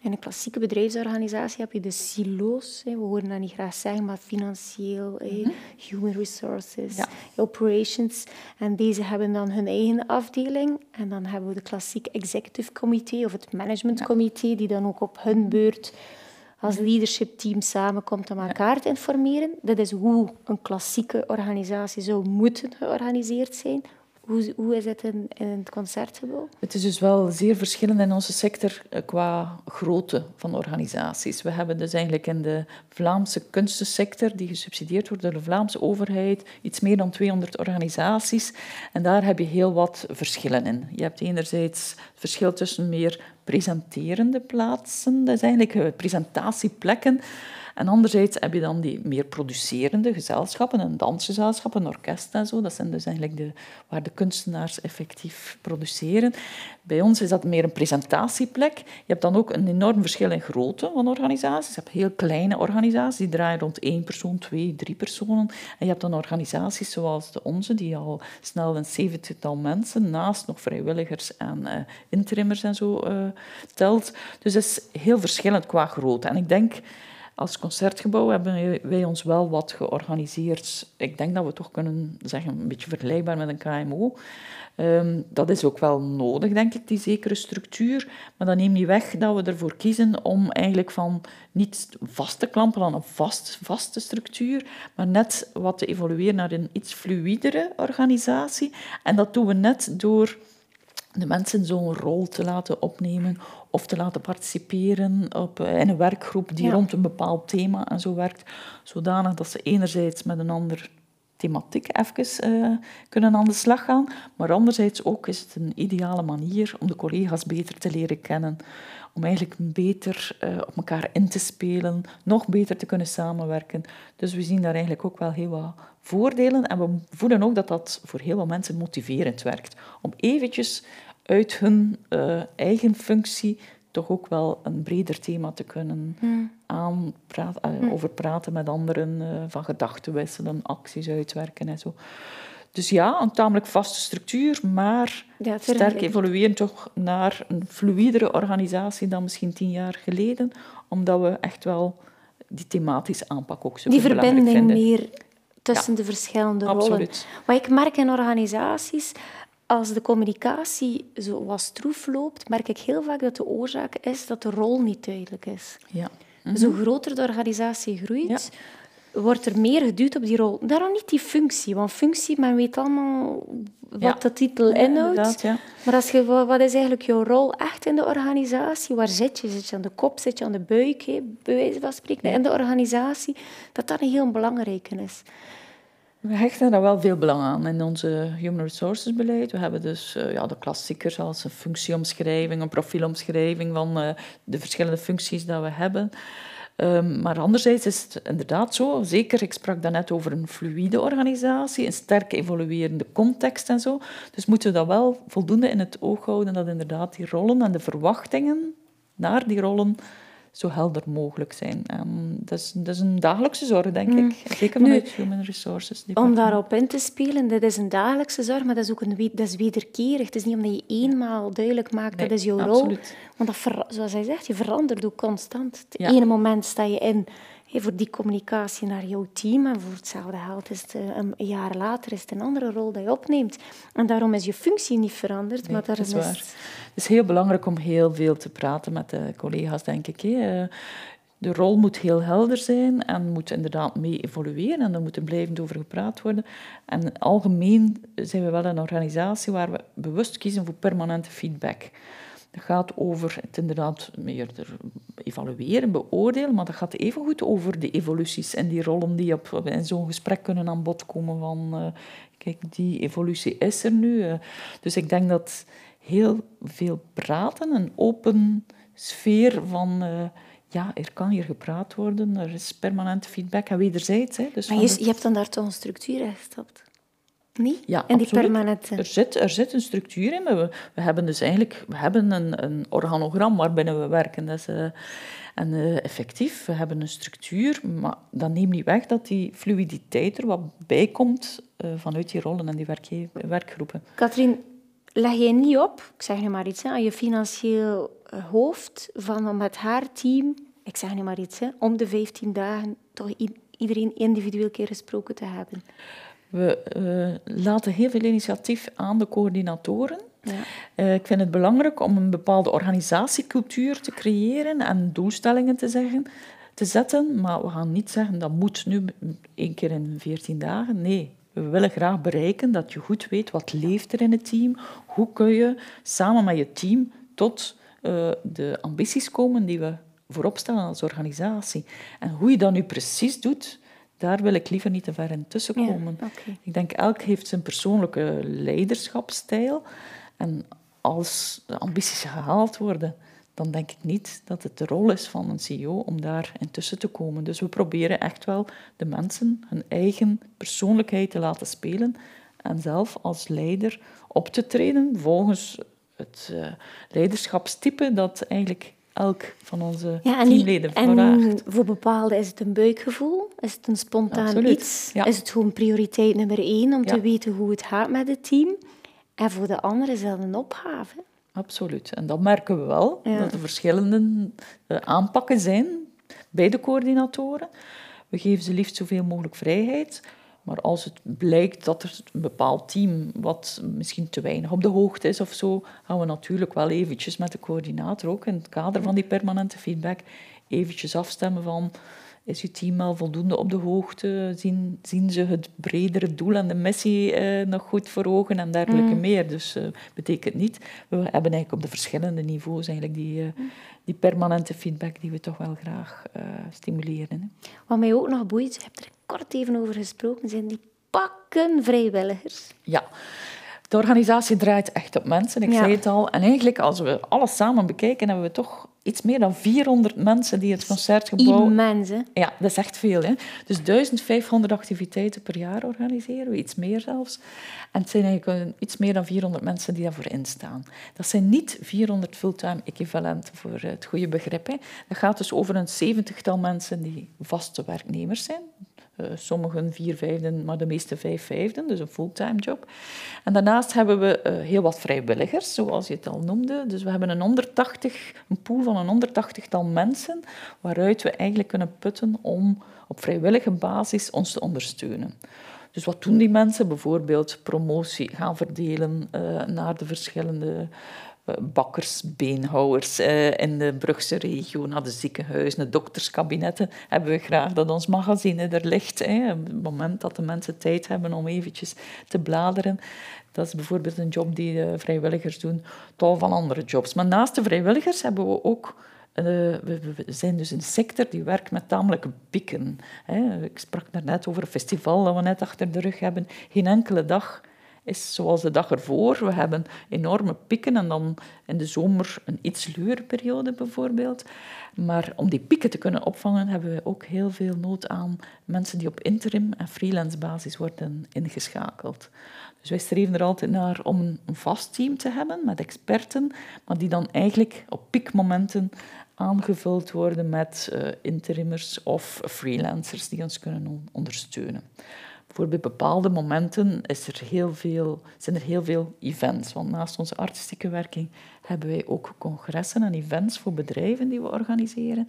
In een klassieke bedrijfsorganisatie heb je de silo's. We horen dat niet graag zeggen, maar financieel, mhm. human resources, operations. En deze hebben dan hun eigen afdeling. En dan hebben we de klassieke executive committee of het management committee, die dan ook op hun beurt als leadership team samenkomt om elkaar te informeren. Dat is hoe een klassieke organisatie zou moeten georganiseerd zijn. Hoe, hoe is het in, in het concertgebouw? Het is dus wel zeer verschillend in onze sector eh, qua grootte van organisaties. We hebben dus eigenlijk in de Vlaamse kunstensector, die gesubsidieerd wordt door de Vlaamse overheid, iets meer dan 200 organisaties. En daar heb je heel wat verschillen in. Je hebt enerzijds verschil tussen meer presenterende plaatsen, dat is eigenlijk eh, presentatieplekken, en anderzijds heb je dan die meer producerende gezelschappen, een dansgezelschap, een orkest en zo. Dat zijn dus eigenlijk de, waar de kunstenaars effectief produceren. Bij ons is dat meer een presentatieplek. Je hebt dan ook een enorm verschil in grootte van organisaties. Je hebt heel kleine organisaties, die draaien rond één persoon, twee, drie personen. En je hebt dan organisaties zoals de onze, die al snel een zeventigtal mensen, naast nog vrijwilligers en uh, interimmers en zo, uh, telt. Dus dat is heel verschillend qua grootte. En ik denk als concertgebouw hebben wij ons wel wat georganiseerd. Ik denk dat we toch kunnen zeggen, een beetje vergelijkbaar met een KMO. Ehm, dat is ook wel nodig, denk ik, die zekere structuur. Maar dat neemt niet weg dat we ervoor kiezen om eigenlijk van niet vast te klampen aan een vast, vaste structuur, maar net wat te evolueren naar een iets fluidere organisatie. En dat doen we net door de mensen zo'n rol te laten opnemen of te laten participeren op, eh, in een werkgroep die rond een bepaald thema en zo werkt, zodanig dat ze enerzijds met een ander thematiek even uh, kunnen aan de slag gaan, maar anderzijds ook is het een ideale manier om de collega's beter te leren kennen, om eigenlijk beter uh, op elkaar in te spelen, nog beter te kunnen samenwerken. Dus we zien daar eigenlijk ook wel heel wat voordelen en we voelen ook dat dat voor heel veel mensen motiverend werkt. Om eventjes uit hun uh, eigen functie toch ook wel een breder thema te kunnen hmm. aanpraten, uh, hmm. over praten met anderen, uh, van gedachten wisselen, acties uitwerken en zo. Dus ja, een tamelijk vaste structuur, maar ja, sterk evolueren toch naar een fluidere organisatie dan misschien tien jaar geleden, omdat we echt wel die thematische aanpak ook zo Die verbinding meer tussen de verschillende rollen. Absoluut. Wat ik merk in organisaties, als de communicatie zo wat stroef loopt, merk ik heel vaak dat de oorzaak is dat de rol niet duidelijk is. Ja. Mm Zo groter de organisatie groeit, wordt er meer geduwd op die rol. Daarom niet die functie, want functie, men weet allemaal wat de titel inhoudt. Maar als je, wat is eigenlijk jouw rol echt in de organisatie? Waar zit je? Zit je aan de kop, zit je aan de buik, bij wijze van spreken, in de organisatie? Dat dat een heel belangrijke is. We hechten daar wel veel belang aan in onze human resources beleid. We hebben dus uh, ja, de klassiekers als een functieomschrijving, een profielomschrijving van uh, de verschillende functies die we hebben. Um, maar anderzijds is het inderdaad zo, zeker, ik sprak daarnet over een fluïde organisatie, een sterk evoluerende context en zo. Dus moeten we dat wel voldoende in het oog houden dat inderdaad die rollen en de verwachtingen naar die rollen zo helder mogelijk zijn. Um, dat, is, dat is een dagelijkse zorg, denk mm. ik. Zeker vanuit Human Resources. Om daarop in te spelen, dat is een dagelijkse zorg, maar dat is ook een, dat is wederkerig. Het is niet omdat je eenmaal duidelijk maakt, dat is jouw rol. Want dat, zoals hij zegt, je verandert ook constant. Het ene moment sta je in voor die communicatie naar jouw team. En voor hetzelfde geld is het eh, een jaar later is het een andere rol die je opneemt. En daarom is je functie niet veranderd. maar dat is waar. Het is heel belangrijk om heel veel te praten met de collega's, denk ik. De rol moet heel helder zijn en moet inderdaad mee evolueren en er moet er blijvend over gepraat worden. En algemeen zijn we wel een organisatie waar we bewust kiezen voor permanente feedback. Dat gaat over het inderdaad meer evalueren, beoordelen, maar dat gaat evengoed over de evoluties en die rollen die op, in zo'n gesprek kunnen aan bod komen van uh, kijk, die evolutie is er nu. Uh. Dus ik denk dat heel veel praten, een open sfeer van uh, ja, er kan hier gepraat worden, er is permanente feedback en wederzijds. Hè. Dus maar je, je hebt dan daar toch een structuur in gestapt? Niet? Ja, en die absoluut. permanente... Er zit, er zit een structuur in, we, we hebben dus eigenlijk we hebben een, een organogram waarbinnen we werken. Dat is, uh, en uh, effectief, we hebben een structuur, maar dat neemt niet weg dat die fluiditeit er wat bij komt uh, vanuit die rollen en die werk, werkgroepen. Katrien, leg jij niet op, ik zeg nu maar iets, hè, aan je financieel hoofd van om met haar team, ik zeg nu maar iets, hè, om de 15 dagen toch iedereen individueel keer gesproken te hebben? We uh, laten heel veel initiatief aan de coördinatoren. Ja. Uh, ik vind het belangrijk om een bepaalde organisatiecultuur te creëren en doelstellingen te, zeggen, te zetten. Maar we gaan niet zeggen dat moet nu één keer in 14 dagen. Nee, we willen graag bereiken dat je goed weet wat leeft er in het team. Hoe kun je samen met je team tot uh, de ambities komen die we voorop stellen als organisatie. En hoe je dat nu precies doet, daar wil ik liever niet te ver in tussenkomen. Ja, okay. Ik denk, elk heeft zijn persoonlijke leiderschapsstijl. En als de ambities gehaald worden, dan denk ik niet dat het de rol is van een CEO om daar intussen te komen. Dus we proberen echt wel de mensen hun eigen persoonlijkheid te laten spelen en zelf als leider op te treden volgens het uh, leiderschapstype dat eigenlijk elk van onze ja, teamleden En voor bepaalde is het een buikgevoel, is het een spontaan Absoluut. iets, ja. is het gewoon prioriteit nummer één om ja. te weten hoe het gaat met het team. En voor de anderen is dat een opgave. Absoluut. En dat merken we wel, dat er verschillende uh, aanpakken zijn bij de coördinatoren. We geven ze liefst zoveel mogelijk vrijheid. Maar als het blijkt dat er een bepaald team wat misschien te weinig op de hoogte is of zo, gaan we natuurlijk wel eventjes met de coördinator, ook in het kader van die permanente feedback, eventjes afstemmen van is je team wel voldoende op de hoogte? Zien, zien ze het bredere doel en de missie eh, nog goed voor ogen en dergelijke mm. meer? Dus uh, betekent niet. We hebben eigenlijk op de verschillende niveaus eigenlijk die, uh, die permanente feedback die we toch wel graag stimuleren. Hè. Wat mij ook nog boeit, je hebt er kort even over gesproken, zijn die pakken vrijwilligers. Ja. De organisatie draait echt op mensen, ik ja. zei het al. En eigenlijk, als we alles samen bekijken, hebben we toch iets meer dan 400 mensen die het concertgebouw... Immens, Ja, dat is echt veel. Hè? Dus 1500 activiteiten per jaar organiseren we, iets meer zelfs. En het zijn eigenlijk iets meer dan 400 mensen die daarvoor instaan. Dat zijn niet 400 fulltime equivalenten voor het goede begrip. Hè. Dat gaat dus over een zeventigtal mensen die vaste werknemers zijn. Uh, sommigen vier vijfden, maar de meeste vijf vijfden, dus een fulltime job. En daarnaast hebben we uh, heel wat vrijwilligers, zoals je het al noemde. Dus we hebben een 180, een pool van een 180-tal mensen, waaruit we eigenlijk kunnen putten om op vrijwillige basis ons te ondersteunen. Dus wat doen die mensen? Bijvoorbeeld promotie gaan verdelen uh, naar de verschillende bakkers, beenhouwers eh, in de Brugse regio, naar de ziekenhuizen, de dokterskabinetten, hebben we graag dat ons magazine er ligt. Op het moment dat de mensen tijd hebben om eventjes te bladeren. Dat is bijvoorbeeld een job die de vrijwilligers doen, tal van andere jobs. Maar naast de vrijwilligers hebben we ook we, zijn dus een sector die werkt met tamelijke pieken. Ik sprak net over een festival dat we net achter de rug hebben. Geen enkele dag is zoals de dag ervoor. We hebben enorme pieken en dan in de zomer een iets luwere periode bijvoorbeeld. Maar om die pieken te kunnen opvangen hebben we ook heel veel nood aan mensen die op interim en freelance basis worden ingeschakeld. Dus wij streven er altijd naar om een vast team te hebben met experten, maar die dan eigenlijk op piekmomenten aangevuld worden met uh, interimmers of freelancers die ons kunnen ondersteunen voor bij bepaalde momenten is er heel veel, zijn er heel veel events. Want naast onze artistieke werking hebben wij ook congressen en events voor bedrijven die we organiseren.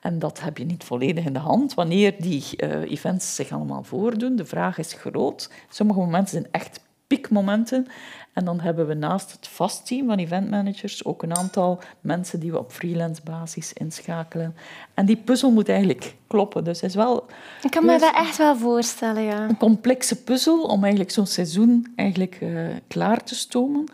En dat heb je niet volledig in de hand wanneer die uh, events zich allemaal voordoen. De vraag is groot. Sommige momenten zijn echt piekmomenten. En dan hebben we naast het vast team van eventmanagers ook een aantal mensen die we op freelance basis inschakelen. En die puzzel moet eigenlijk kloppen. Dus is wel... Ik kan me dat echt wel voorstellen, ja. Een complexe puzzel om eigenlijk zo'n seizoen eigenlijk, uh, klaar te stomen.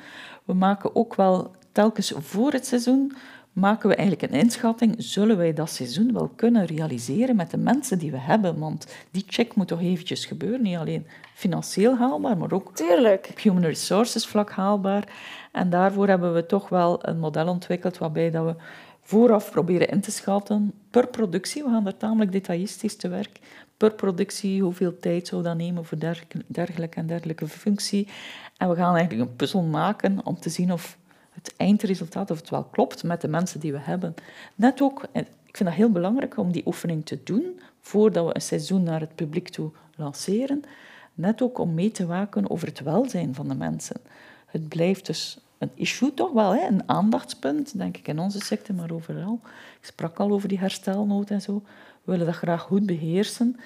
We maken ook wel telkens voor het seizoen maken we eigenlijk een inschatting, zullen wij dat seizoen wel kunnen realiseren met de mensen die we hebben? Want die check moet toch eventjes gebeuren, niet alleen financieel haalbaar, maar ook Tuurlijk. op human resources vlak haalbaar. En daarvoor hebben we toch wel een model ontwikkeld waarbij dat we vooraf proberen in te schatten per productie. We gaan daar tamelijk detailistisch te werk. Per productie, hoeveel tijd zou dat nemen voor dergelijke en dergelijke functie. En we gaan eigenlijk een puzzel maken om te zien of het eindresultaat, of het wel klopt met de mensen die we hebben. Net ook, ik vind dat heel belangrijk om die oefening te doen voordat we een seizoen naar het publiek toe lanceren. Net ook om mee te waken over het welzijn van de mensen. Het blijft dus een issue toch wel, hè? een aandachtspunt, denk ik, in onze sector, maar overal. Ik sprak al over die herstelnood en zo. We willen dat graag goed beheersen.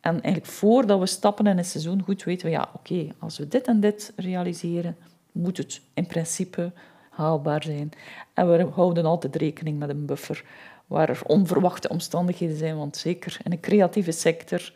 En eigenlijk voordat we stappen in een seizoen goed weten we, ja, oké, als we dit en dit realiseren, moet het in principe haalbaar zijn. En we houden altijd rekening met een buffer waar er onverwachte omstandigheden zijn, want zeker in een creatieve sector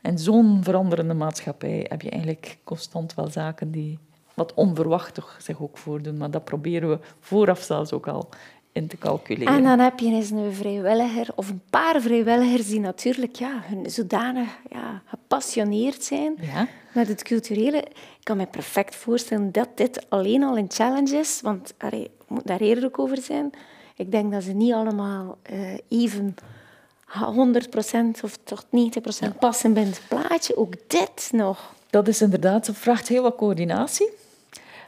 en zo'n veranderende maatschappij heb je eigenlijk constant wel zaken die wat onverwacht zich ook voordoen. Maar dat proberen we vooraf zelfs ook al in te calculeren. En dan heb je eens een vrijwilliger of een paar vrijwilligers die natuurlijk ja, zodanig ja, gepassioneerd zijn ja. met het culturele. Ik kan me perfect voorstellen dat dit alleen al een challenge is, want ik moet daar eerlijk over zijn. Ik denk dat ze niet allemaal uh, even 100% of toch 90% passen bij het plaatje. Ook dit nog. Dat is inderdaad, het vraagt heel wat coördinatie.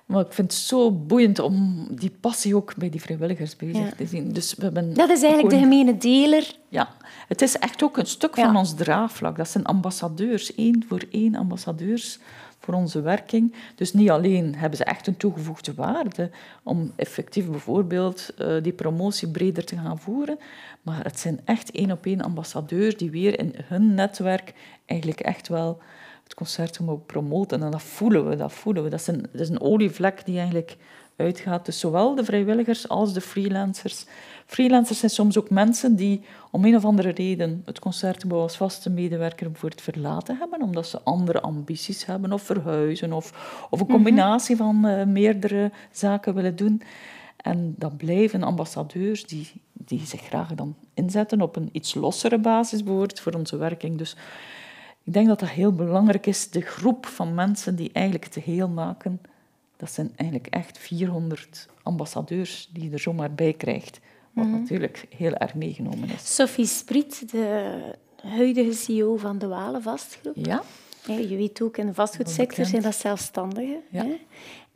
Maar ik vind het zo boeiend om die passie ook bij die vrijwilligers bezig te zien. Dus we hebben dat is eigenlijk de gemene deler. Ja, het is echt ook een stuk van ons draagvlak. Dat zijn ambassadeurs, één voor één ambassadeurs voor onze werking. Dus niet alleen hebben ze echt een toegevoegde waarde om effectief bijvoorbeeld uh, die promotie breder te gaan voeren, maar het zijn echt één op één ambassadeurs die weer in hun netwerk eigenlijk echt wel het concert mogen promoten. En dat voelen we, dat voelen we. Dat is een, dat is een olievlek die eigenlijk uitgaat. Dus zowel de vrijwilligers als de freelancers. Freelancers zijn soms ook mensen die om een of andere reden het concertgebouw als vaste medewerker voor het verlaten hebben, omdat ze andere ambities hebben of verhuizen of, of een mhm. combinatie van uh, meerdere zaken willen doen. En dat blijven ambassadeurs die, die zich graag dan inzetten op een iets lossere basis bijvoorbeeld voor onze werking. Dus ik denk dat dat heel belangrijk is. De groep van mensen die eigenlijk het heel maken, dat zijn eigenlijk echt 400 ambassadeurs die je er zomaar bij krijgt. Wat mhm. natuurlijk heel erg meegenomen is. Sophie Spriet, de huidige CEO van de Walen Vastgroep. Ja. Je weet ook, in de vastgoedsector zijn dat zelfstandigen. Ja.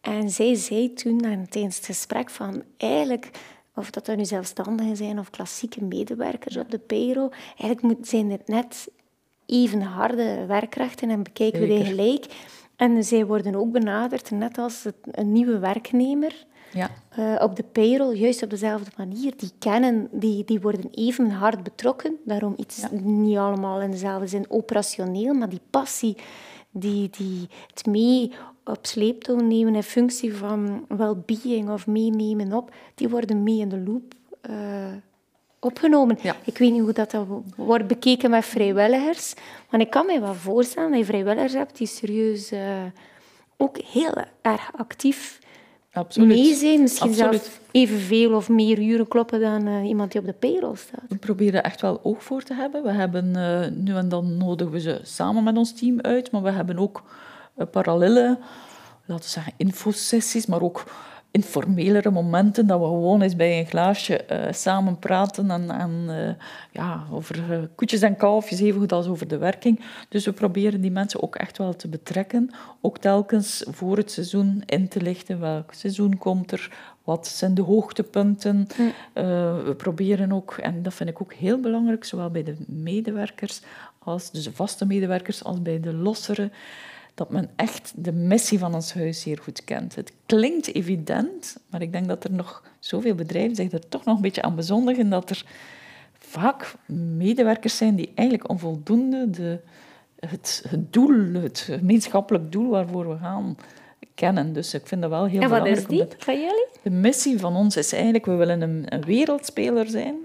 En zij zei toen tijdens het gesprek van eigenlijk of dat nu zelfstandigen zijn of klassieke medewerkers op de payroll, eigenlijk zijn het net even harde werkkrachten en bekijken we die gelijk. En zij worden ook benaderd, net als een nieuwe werknemer, ja. Uh, op de payroll, juist op dezelfde manier. Die kennen, die, die worden even hard betrokken. Daarom iets niet allemaal in dezelfde zin operationeel, maar die passie, die, die het mee op sleeptouw nemen in functie van well-being of meenemen op, die worden mee in de loop uh, opgenomen. Ik weet niet hoe dat, dat wordt bekeken met vrijwilligers. Maar ik kan me wel voorstellen dat je vrijwilligers hebt die serieus uh, ook heel erg actief Absoluut. mee zijn. Misschien zelfs evenveel of meer uren kloppen dan uh, iemand die op de payroll staat. We proberen echt wel oog voor te hebben. We hebben uh, nu en dan nodigen we ze samen met ons team uit, maar we hebben ook parallele, laten we zeggen, infosessies, maar ook informelere momenten, dat we gewoon eens bij een glaasje uh, samen praten en, en uh, ja, over uh, koetjes en kalfjes, evengoed als over de werking. Dus we proberen die mensen ook echt wel te betrekken, ook telkens voor het seizoen in te lichten welk seizoen komt er, wat zijn de hoogtepunten. Mm. we proberen ook, en dat vind ik ook heel belangrijk, zowel bij de medewerkers, als dus de vaste medewerkers, als bij de lossere, dat men echt de missie van ons huis zeer goed kent. Het klinkt evident, maar ik denk dat er nog zoveel bedrijven zich er toch nog een beetje aan bezondigen dat er vaak medewerkers zijn die eigenlijk onvoldoende de, het, het doel, het gemeenschappelijk doel waarvoor we gaan, kennen. Dus ik vind dat wel heel belangrijk. En wat is die van jullie? De missie van ons is eigenlijk, we willen een, een wereldspeler zijn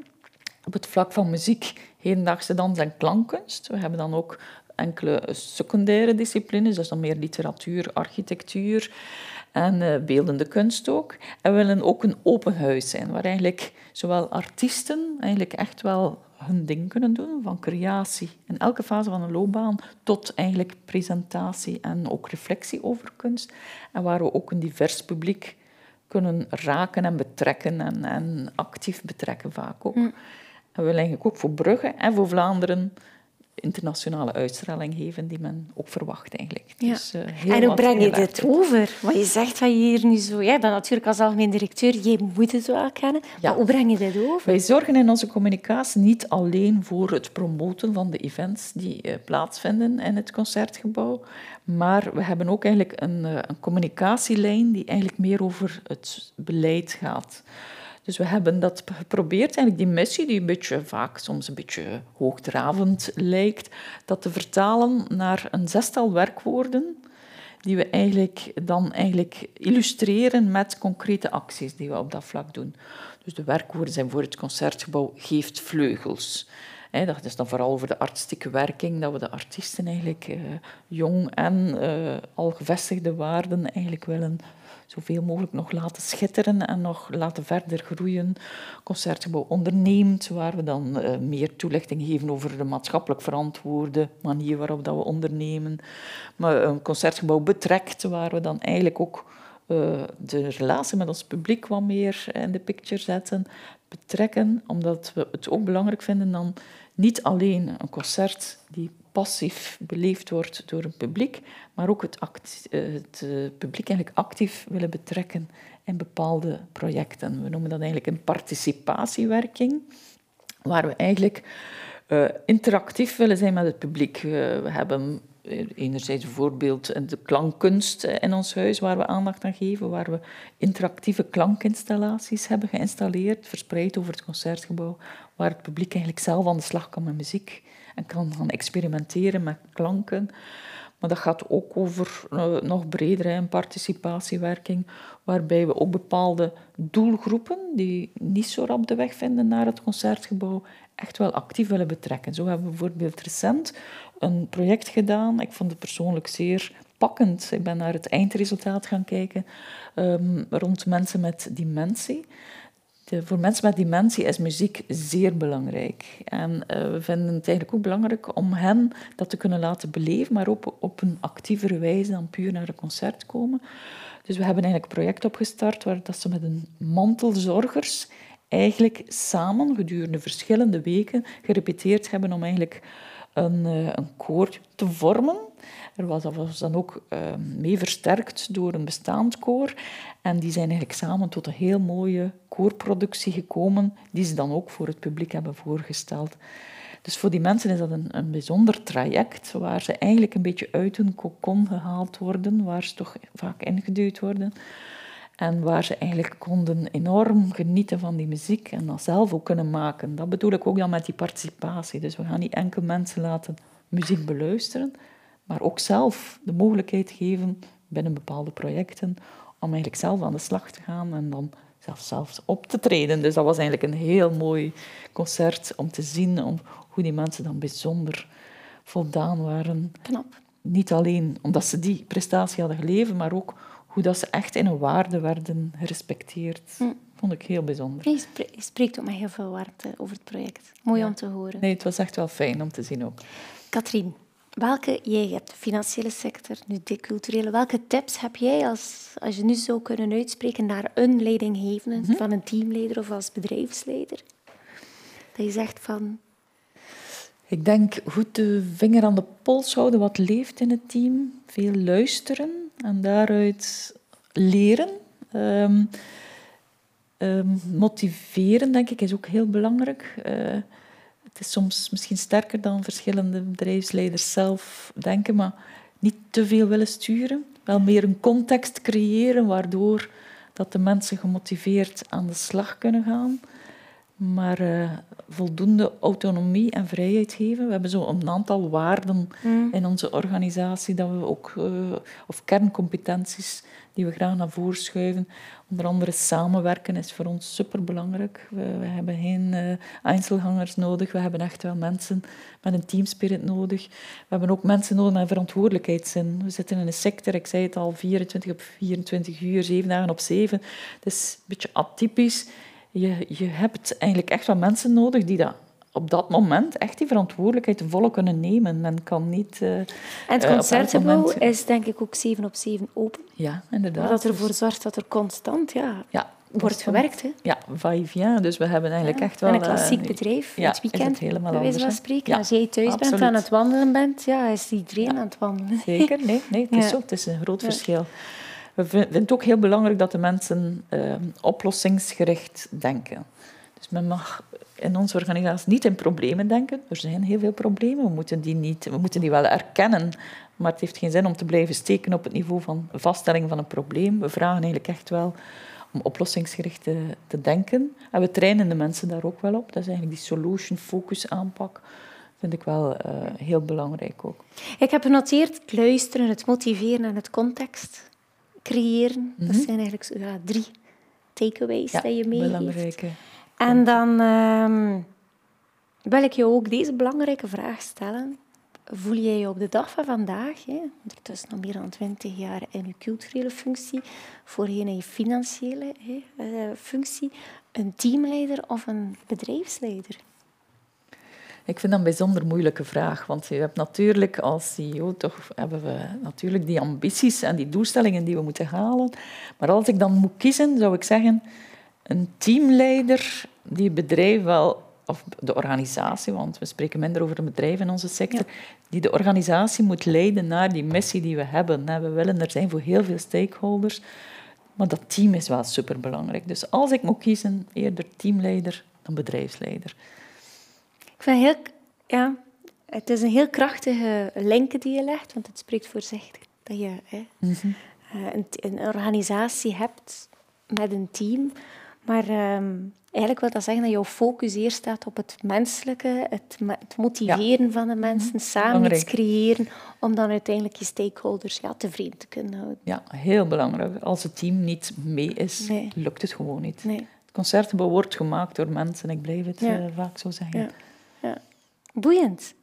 op het vlak van muziek, hedendaagse dans en klankkunst. We hebben dan ook enkele secundaire disciplines, dat is dan meer literatuur, architectuur en uh, beeldende kunst ook. En we willen ook een open huis zijn, waar eigenlijk zowel artiesten eigenlijk echt wel hun ding kunnen doen, van creatie in elke fase van een loopbaan tot eigenlijk presentatie en ook reflectie over kunst. En waar we ook een divers publiek kunnen raken en betrekken en, en actief betrekken vaak ook. En we willen eigenlijk ook voor Brugge en voor Vlaanderen internationale uitstraling geven die men ook verwacht eigenlijk. Ja. Dus, uh, en hoe breng je dit over? Wat je zegt van je hier nu zo... Ja, dan natuurlijk als algemeen directeur, je moet het wel kennen. Ja. Maar hoe breng je dit over? Wij zorgen in onze communicatie niet alleen voor het promoten van de events die uh, plaatsvinden in het Concertgebouw, maar we hebben ook eigenlijk een, uh, een communicatielijn die eigenlijk meer over het beleid gaat. Dus we hebben dat geprobeerd, eigenlijk die missie, die een beetje vaak soms een beetje hoogdravend lijkt, dat te vertalen naar een zestal werkwoorden die we eigenlijk dan eigenlijk illustreren met concrete acties die we op dat vlak doen. Dus de werkwoorden zijn voor het concertgebouw geeft vleugels. dat is dan vooral over de artistieke werking, dat we de artiesten eigenlijk uh, jong en uh, al gevestigde waarden eigenlijk willen zoveel mogelijk nog laten schitteren en nog laten verder groeien. Concertgebouw onderneemt, waar we dan uh, meer toelichting geven over de maatschappelijk verantwoorde manier waarop dat we ondernemen. Maar een concertgebouw betrekt, waar we dan eigenlijk ook uh, de relatie met ons publiek wat meer in de picture zetten, betrekken, omdat we het ook belangrijk vinden dan niet alleen een concert die passief beleefd wordt door een publiek, maar ook het, eh, het eh, publiek eigenlijk actief willen betrekken in bepaalde projecten. We noemen dat eigenlijk een participatiewerking, waar we eigenlijk uh, interactief willen zijn met het publiek. we hebben enerzijds bijvoorbeeld de klankkunst in ons huis, waar we aandacht aan geven, waar we interactieve klankinstallaties hebben geïnstalleerd, verspreid over het concertgebouw, waar het publiek eigenlijk zelf aan de slag kan met muziek en kan gaan experimenteren met klanken. Maar dat gaat ook over uh, nog breder participatiewerking, waarbij we ook bepaalde doelgroepen die niet zo rap de weg vinden naar het concertgebouw, echt wel actief willen betrekken. Zo hebben we bijvoorbeeld recent een project gedaan. Ik vond het persoonlijk zeer pakkend. Ik ben naar het eindresultaat gaan kijken um, rond mensen met dementie voor mensen met dementie is muziek zeer belangrijk. En uh, we vinden het eigenlijk ook belangrijk om hen dat te kunnen laten beleven, maar ook op een actievere wijze dan puur naar een concert komen. Dus we hebben eigenlijk een project opgestart waar dat ze met een mantelzorgers eigenlijk samen gedurende verschillende weken gerepeteerd hebben om eigenlijk een, uh, een koor te vormen er was, dan ook uh, mee versterkt door een bestaand koor. En die zijn eigenlijk samen tot een heel mooie koorproductie gekomen, die ze dan ook voor het publiek hebben voorgesteld. Dus voor die mensen is dat een, een bijzonder traject, waar ze eigenlijk een beetje uit hun kokon gehaald worden, waar ze toch vaak ingeduwd worden. En waar ze eigenlijk konden enorm genieten van die muziek en dat zelf ook kunnen maken. Dat bedoel ik ook dan met die participatie. Dus we gaan niet enkel mensen laten muziek beluisteren, maar ook zelf de mogelijkheid geven binnen bepaalde projecten om eigenlijk zelf aan de slag te gaan en dan zelfs, zelfs op te treden. Dus dat was eigenlijk een heel mooi concert om te zien om hoe die mensen dan bijzonder voldaan waren. Knap. Niet alleen omdat ze die prestatie hadden geleverd, maar ook hoe dat ze echt in hun waarde werden gerespecteerd. Hm. Vond ik heel bijzonder. Je spreekt ook met heel veel warmte over het project. Mooi om te horen. Nee, het was echt wel fijn om te zien ook. Katrien, Welke, jij hebt de financiële sector, nu de culturele. Welke tips heb jij als, als je nu zou kunnen uitspreken naar een leidinggevende, mm van een teamleider of als bedrijfsleider? Dat je zegt van... Ik denk goed de vinger aan de pols houden wat leeft in het team. Veel luisteren en daaruit leren. Um, motiveren, denk ik, is ook heel belangrijk. Uh, het is soms misschien sterker dan verschillende bedrijfsleiders zelf denken, maar niet te veel willen sturen. Wel meer een context creëren waardoor dat de mensen gemotiveerd aan de slag kunnen gaan. Maar uh, voldoende autonomie en vrijheid geven. We hebben zo een aantal waarden mm. in onze organisatie dat we ook, uh, of kerncompetenties die we graag naar voren schuiven. Onder andere samenwerken is voor ons superbelangrijk. We, we hebben geen uh, Einzelgangers nodig. We hebben echt wel mensen met een teamspirit nodig. We hebben ook mensen nodig met verantwoordelijkheidszin. We zitten in een sector, ik zei het al, 24 op 24 uur, 7 dagen op 7. Het is een beetje atypisch. Je, je hebt eigenlijk echt wel mensen nodig die dat op dat moment echt die verantwoordelijkheid te volle kunnen nemen. Men kan niet... Uh, en het concertgebouw is denk ik ook 7 op 7 open. Ja, inderdaad. Dat ervoor zorgt dat er constant ja, ja, wordt gewerkt. Hè? Ja, va Dus we hebben eigenlijk echt wel... En een klassiek bedrijf, ja, het weekend, het helemaal bij wijze van spreken. Als jij thuis bent aan het wandelen bent, ja, is iedereen aan het wandelen. Zeker, nee, nee het is zo. Het is een groot verschil. We vinden het ook heel belangrijk dat de mensen uh, oplossingsgericht denken. Dus men mag in onze organisatie niet in problemen denken. Er zijn heel veel problemen. We moeten die, niet, we moeten die wel erkennen. Maar het heeft geen zin om te blijven steken op het niveau van vaststelling van een probleem. We vragen eigenlijk echt wel om oplossingsgericht te, te denken. En we trainen de mensen daar ook wel op. Dat is eigenlijk die solution focus aanpak vind ik wel uh, heel belangrijk ook. Ik heb genoteerd het luisteren, het motiveren en het context creëren. Dat mhm. zijn eigenlijk ja, drie takeaways ja, dat je meegeeft. belangrijke. En dan um, wil ik je ook deze belangrijke vraag stellen. Voel jij je op de dag van vandaag, hè, ondertussen al meer dan twintig jaar in je culturele functie, voorheen in je financiële hè, uh, functie, een teamleider of een bedrijfsleider? Ik vind dat een bijzonder moeilijke vraag, want je hebt natuurlijk als CEO toch hebben we natuurlijk die ambities en die doelstellingen die we moeten halen. Maar als ik dan moet kiezen, zou ik zeggen een teamleider die het bedrijf wel of de organisatie, want we spreken minder over een bedrijf in onze sector, die de organisatie moet leiden naar die missie die we hebben. We willen er zijn voor heel veel stakeholders, maar dat team is wel superbelangrijk. Dus als ik moet kiezen, eerder teamleider dan bedrijfsleider. Ik vind heel, ja, het is een heel krachtige link die je legt, want het spreekt voor zich dat je hè, mhm. eh, een, een, organisatie hebt met een team, maar ehm, eigenlijk wil dat zeggen dat jouw focus eerst staat op het menselijke, het, het motiveren van de mensen, mhm. samen iets creëren, om dan uiteindelijk je stakeholders ja, tevreden te kunnen houden. Ja, heel belangrijk. Als het team niet mee is, lukt het gewoon niet. Nee. Het concertgebouw wordt gemaakt door mensen, ik blijf het eh, vaak zo zeggen. Ja. Boeiend.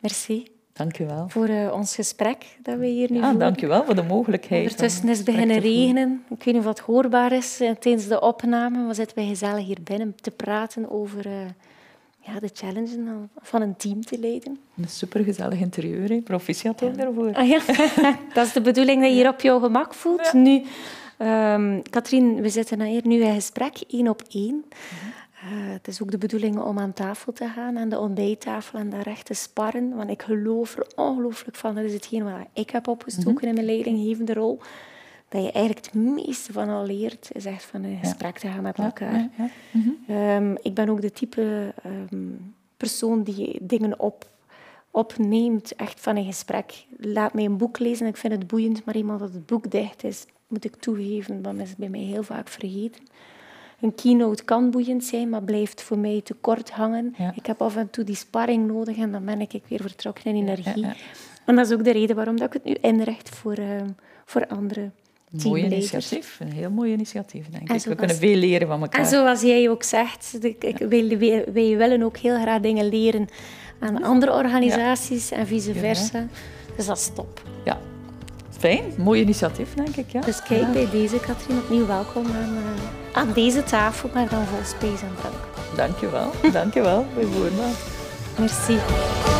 Merci. Dank u wel. Voor uh, ons gesprek dat we hier nu ja, voeren. Dank u wel voor de mogelijkheid. Ondertussen is het beginnen regenen. Ik weet niet of het hoorbaar is uh, tijdens de opname. We zitten wij gezellig hier binnen te praten over uh, ja, de challenge van een team te leiden. Een supergezellig interieur, hè. proficiat ook daarvoor. Ah, ja. dat is de bedoeling dat je hier op jouw gemak voelt. Nu, um, Katrien, we zitten hier nu in gesprek, één op één. Mhm. Uh, het is ook de bedoeling om aan tafel te gaan, aan de ontbijttafel en daar echt te sparren. Want ik geloof er ongelooflijk van, dat is hetgeen wat ik heb opgestoken mhm. in mijn leidinggevende rol, dat je eigenlijk het meeste van al leert, is echt van een gesprek te gaan met elkaar. Ja, mhm. ehm, ik ben ook de type ehm, persoon die dingen op, opneemt, echt van een gesprek. Laat mij een boek lezen, ik vind het boeiend, maar iemand dat het boek dicht is, moet ik toegeven, dat is bij mij heel vaak vergeten. Een keynote kan boeiend zijn, maar blijft voor mij te kort hangen. Ik heb af en toe die sparring nodig en dan ben ik weer vertrokken in energie. en dat is ook de reden waarom dat ik het nu inricht voor, uh, voor andere Mooi initiatief, een heel mooi initiatief, denk ik. We kunnen veel leren van elkaar. En zoals jij ook zegt, ik, wij, wij, willen ook heel graag dingen leren aan andere organisaties en vice versa. Dus dat is top. Ja, Fijn, mooi initiatief, denk ik. Ja. Dus kijk bij deze, Katrien, opnieuw welkom aan, uh, aan deze tafel, maar dan vol space en dank. Dankjewel, dankjewel. Bij voornaam. Merci.